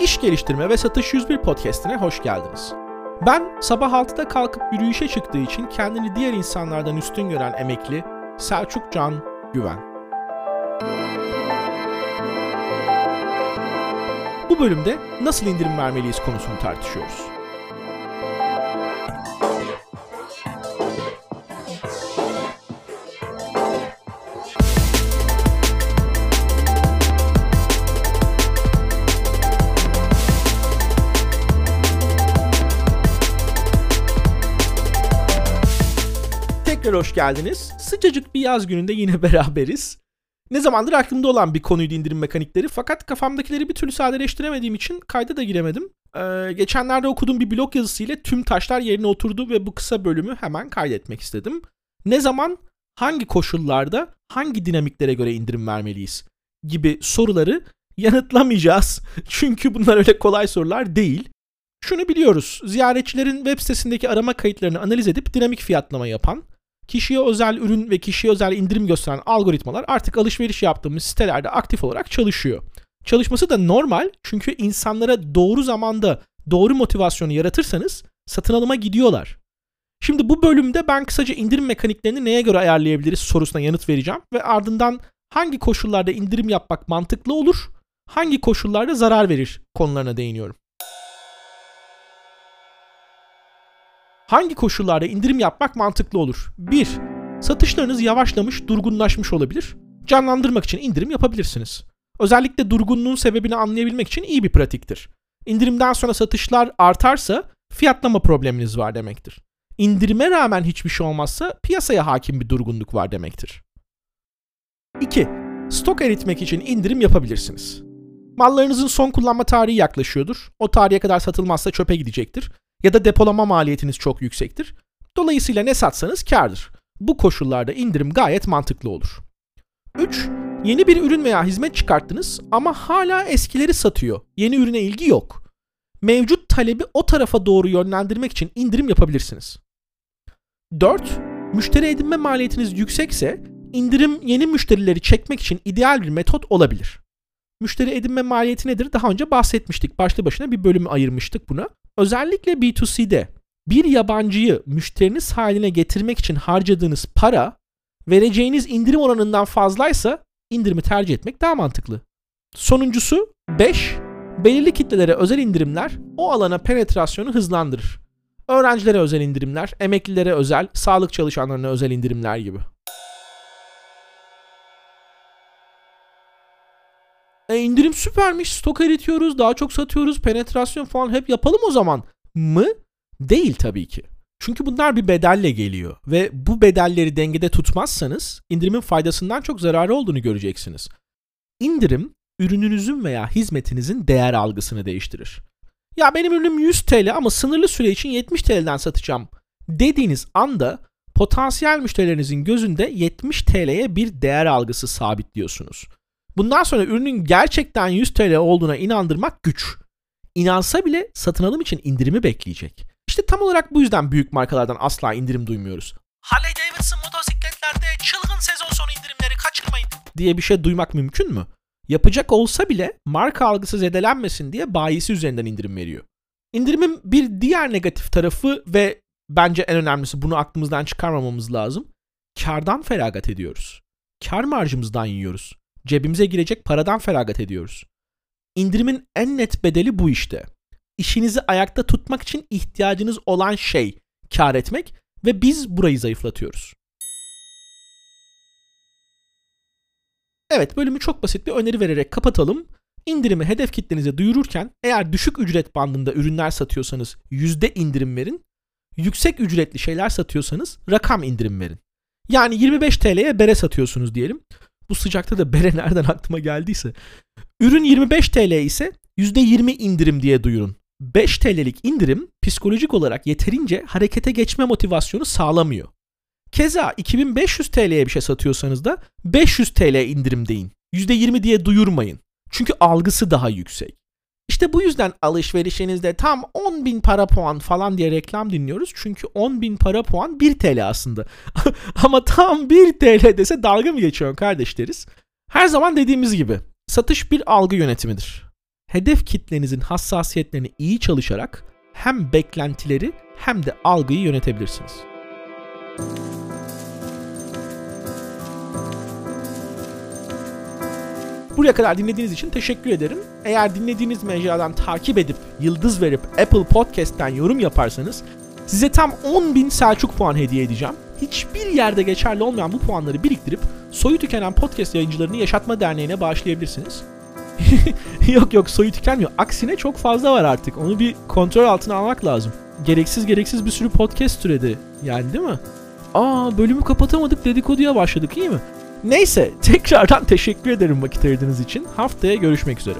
İş Geliştirme ve Satış 101 podcastine hoş geldiniz. Ben sabah 6'da kalkıp yürüyüşe çıktığı için kendini diğer insanlardan üstün gören emekli Selçuk Can Güven. Bu bölümde nasıl indirim vermeliyiz konusunu tartışıyoruz. Tekrar hoş geldiniz. Sıcacık bir yaz gününde yine beraberiz. Ne zamandır aklımda olan bir konuydu indirim mekanikleri fakat kafamdakileri bir türlü sadeleştiremediğim için kayda da giremedim. Ee, geçenlerde okuduğum bir blog yazısı ile tüm taşlar yerine oturdu ve bu kısa bölümü hemen kaydetmek istedim. Ne zaman, hangi koşullarda, hangi dinamiklere göre indirim vermeliyiz gibi soruları yanıtlamayacağız. Çünkü bunlar öyle kolay sorular değil. Şunu biliyoruz. Ziyaretçilerin web sitesindeki arama kayıtlarını analiz edip dinamik fiyatlama yapan, kişiye özel ürün ve kişiye özel indirim gösteren algoritmalar artık alışveriş yaptığımız sitelerde aktif olarak çalışıyor. Çalışması da normal çünkü insanlara doğru zamanda doğru motivasyonu yaratırsanız satın alıma gidiyorlar. Şimdi bu bölümde ben kısaca indirim mekaniklerini neye göre ayarlayabiliriz sorusuna yanıt vereceğim ve ardından hangi koşullarda indirim yapmak mantıklı olur, hangi koşullarda zarar verir konularına değiniyorum. Hangi koşullarda indirim yapmak mantıklı olur? 1. Satışlarınız yavaşlamış, durgunlaşmış olabilir. Canlandırmak için indirim yapabilirsiniz. Özellikle durgunluğun sebebini anlayabilmek için iyi bir pratiktir. İndirimden sonra satışlar artarsa fiyatlama probleminiz var demektir. İndirime rağmen hiçbir şey olmazsa piyasaya hakim bir durgunluk var demektir. 2. Stok eritmek için indirim yapabilirsiniz. Mallarınızın son kullanma tarihi yaklaşıyordur. O tarihe kadar satılmazsa çöpe gidecektir ya da depolama maliyetiniz çok yüksektir. Dolayısıyla ne satsanız kardır. Bu koşullarda indirim gayet mantıklı olur. 3. Yeni bir ürün veya hizmet çıkarttınız ama hala eskileri satıyor. Yeni ürüne ilgi yok. Mevcut talebi o tarafa doğru yönlendirmek için indirim yapabilirsiniz. 4. Müşteri edinme maliyetiniz yüksekse indirim yeni müşterileri çekmek için ideal bir metot olabilir. Müşteri edinme maliyeti nedir? Daha önce bahsetmiştik. Başlı başına bir bölümü ayırmıştık buna. Özellikle B2C'de bir yabancıyı müşteriniz haline getirmek için harcadığınız para vereceğiniz indirim oranından fazlaysa indirimi tercih etmek daha mantıklı. Sonuncusu 5. Belirli kitlelere özel indirimler o alana penetrasyonu hızlandırır. Öğrencilere özel indirimler, emeklilere özel, sağlık çalışanlarına özel indirimler gibi. E indirim süpermiş. Stok eritiyoruz, daha çok satıyoruz, penetrasyon falan hep yapalım o zaman mı? Değil tabii ki. Çünkü bunlar bir bedelle geliyor ve bu bedelleri dengede tutmazsanız indirimin faydasından çok zararı olduğunu göreceksiniz. İndirim ürününüzün veya hizmetinizin değer algısını değiştirir. Ya benim ürünüm 100 TL ama sınırlı süre için 70 TL'den satacağım dediğiniz anda potansiyel müşterilerinizin gözünde 70 TL'ye bir değer algısı sabitliyorsunuz. Bundan sonra ürünün gerçekten 100 TL olduğuna inandırmak güç. İnansa bile satın alım için indirimi bekleyecek. İşte tam olarak bu yüzden büyük markalardan asla indirim duymuyoruz. Harley Davidson motosikletlerde çılgın sezon sonu indirimleri kaçırmayın diye bir şey duymak mümkün mü? Yapacak olsa bile marka algısı zedelenmesin diye bayisi üzerinden indirim veriyor. İndirimin bir diğer negatif tarafı ve bence en önemlisi bunu aklımızdan çıkarmamamız lazım. Kardan feragat ediyoruz. Kar marjımızdan yiyoruz cebimize girecek paradan feragat ediyoruz. İndirimin en net bedeli bu işte. İşinizi ayakta tutmak için ihtiyacınız olan şey kar etmek ve biz burayı zayıflatıyoruz. Evet bölümü çok basit bir öneri vererek kapatalım. İndirimi hedef kitlenize duyururken eğer düşük ücret bandında ürünler satıyorsanız yüzde indirim verin. Yüksek ücretli şeyler satıyorsanız rakam indirim verin. Yani 25 TL'ye bere satıyorsunuz diyelim. Bu sıcakta da bere nereden aklıma geldiyse. Ürün 25 TL ise %20 indirim diye duyurun. 5 TL'lik indirim psikolojik olarak yeterince harekete geçme motivasyonu sağlamıyor. Keza 2500 TL'ye bir şey satıyorsanız da 500 TL indirim deyin. %20 diye duyurmayın. Çünkü algısı daha yüksek. İşte bu yüzden alışverişinizde tam 10 bin para puan falan diye reklam dinliyoruz. Çünkü 10 bin para puan 1 TL aslında. Ama tam 1 TL dese dalga mı geçiyorsun kardeş deriz. Her zaman dediğimiz gibi satış bir algı yönetimidir. hedef kitlenizin hassasiyetlerini iyi çalışarak hem beklentileri hem de algıyı yönetebilirsiniz. Buraya kadar dinlediğiniz için teşekkür ederim. Eğer dinlediğiniz mecradan takip edip yıldız verip Apple Podcast'ten yorum yaparsanız size tam 10.000 Selçuk puan hediye edeceğim. Hiçbir yerde geçerli olmayan bu puanları biriktirip soyu tükenen podcast yayıncılarını Yaşatma Derneği'ne bağışlayabilirsiniz. yok yok soyu tükenmiyor. Aksine çok fazla var artık. Onu bir kontrol altına almak lazım. Gereksiz gereksiz bir sürü podcast türedi. Yani değil mi? Aa bölümü kapatamadık dedikoduya başladık iyi mi? Neyse tekrardan teşekkür ederim vakit ayırdığınız için. Haftaya görüşmek üzere.